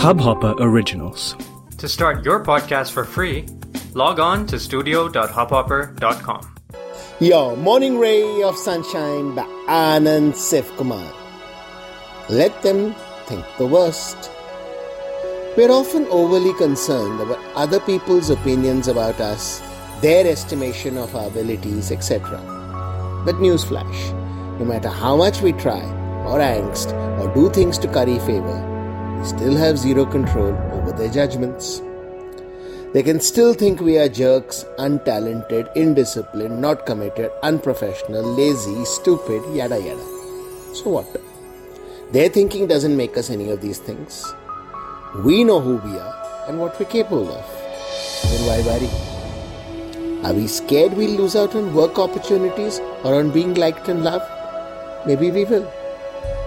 Hubhopper Originals. To start your podcast for free, log on to studio.hubhopper.com. Your morning ray of sunshine by Anand Sif Kumar. Let them think the worst. We're often overly concerned about other people's opinions about us, their estimation of our abilities, etc. But newsflash no matter how much we try, or angst, or do things to curry favor, we still have zero control over their judgments. They can still think we are jerks, untalented, indisciplined, not committed, unprofessional, lazy, stupid, yada yada. So what? Their thinking doesn't make us any of these things. We know who we are and what we're capable of. Then why worry? Are we scared we'll lose out on work opportunities or on being liked and loved? Maybe we will.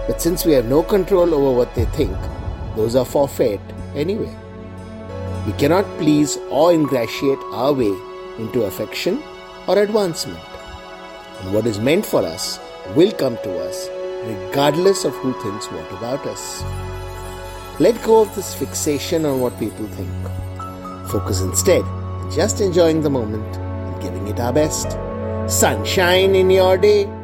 But since we have no control over what they think, those are forfeit anyway. We cannot please or ingratiate our way into affection or advancement. And what is meant for us will come to us regardless of who thinks what about us. Let go of this fixation on what people think. Focus instead on just enjoying the moment and giving it our best. Sunshine in your day.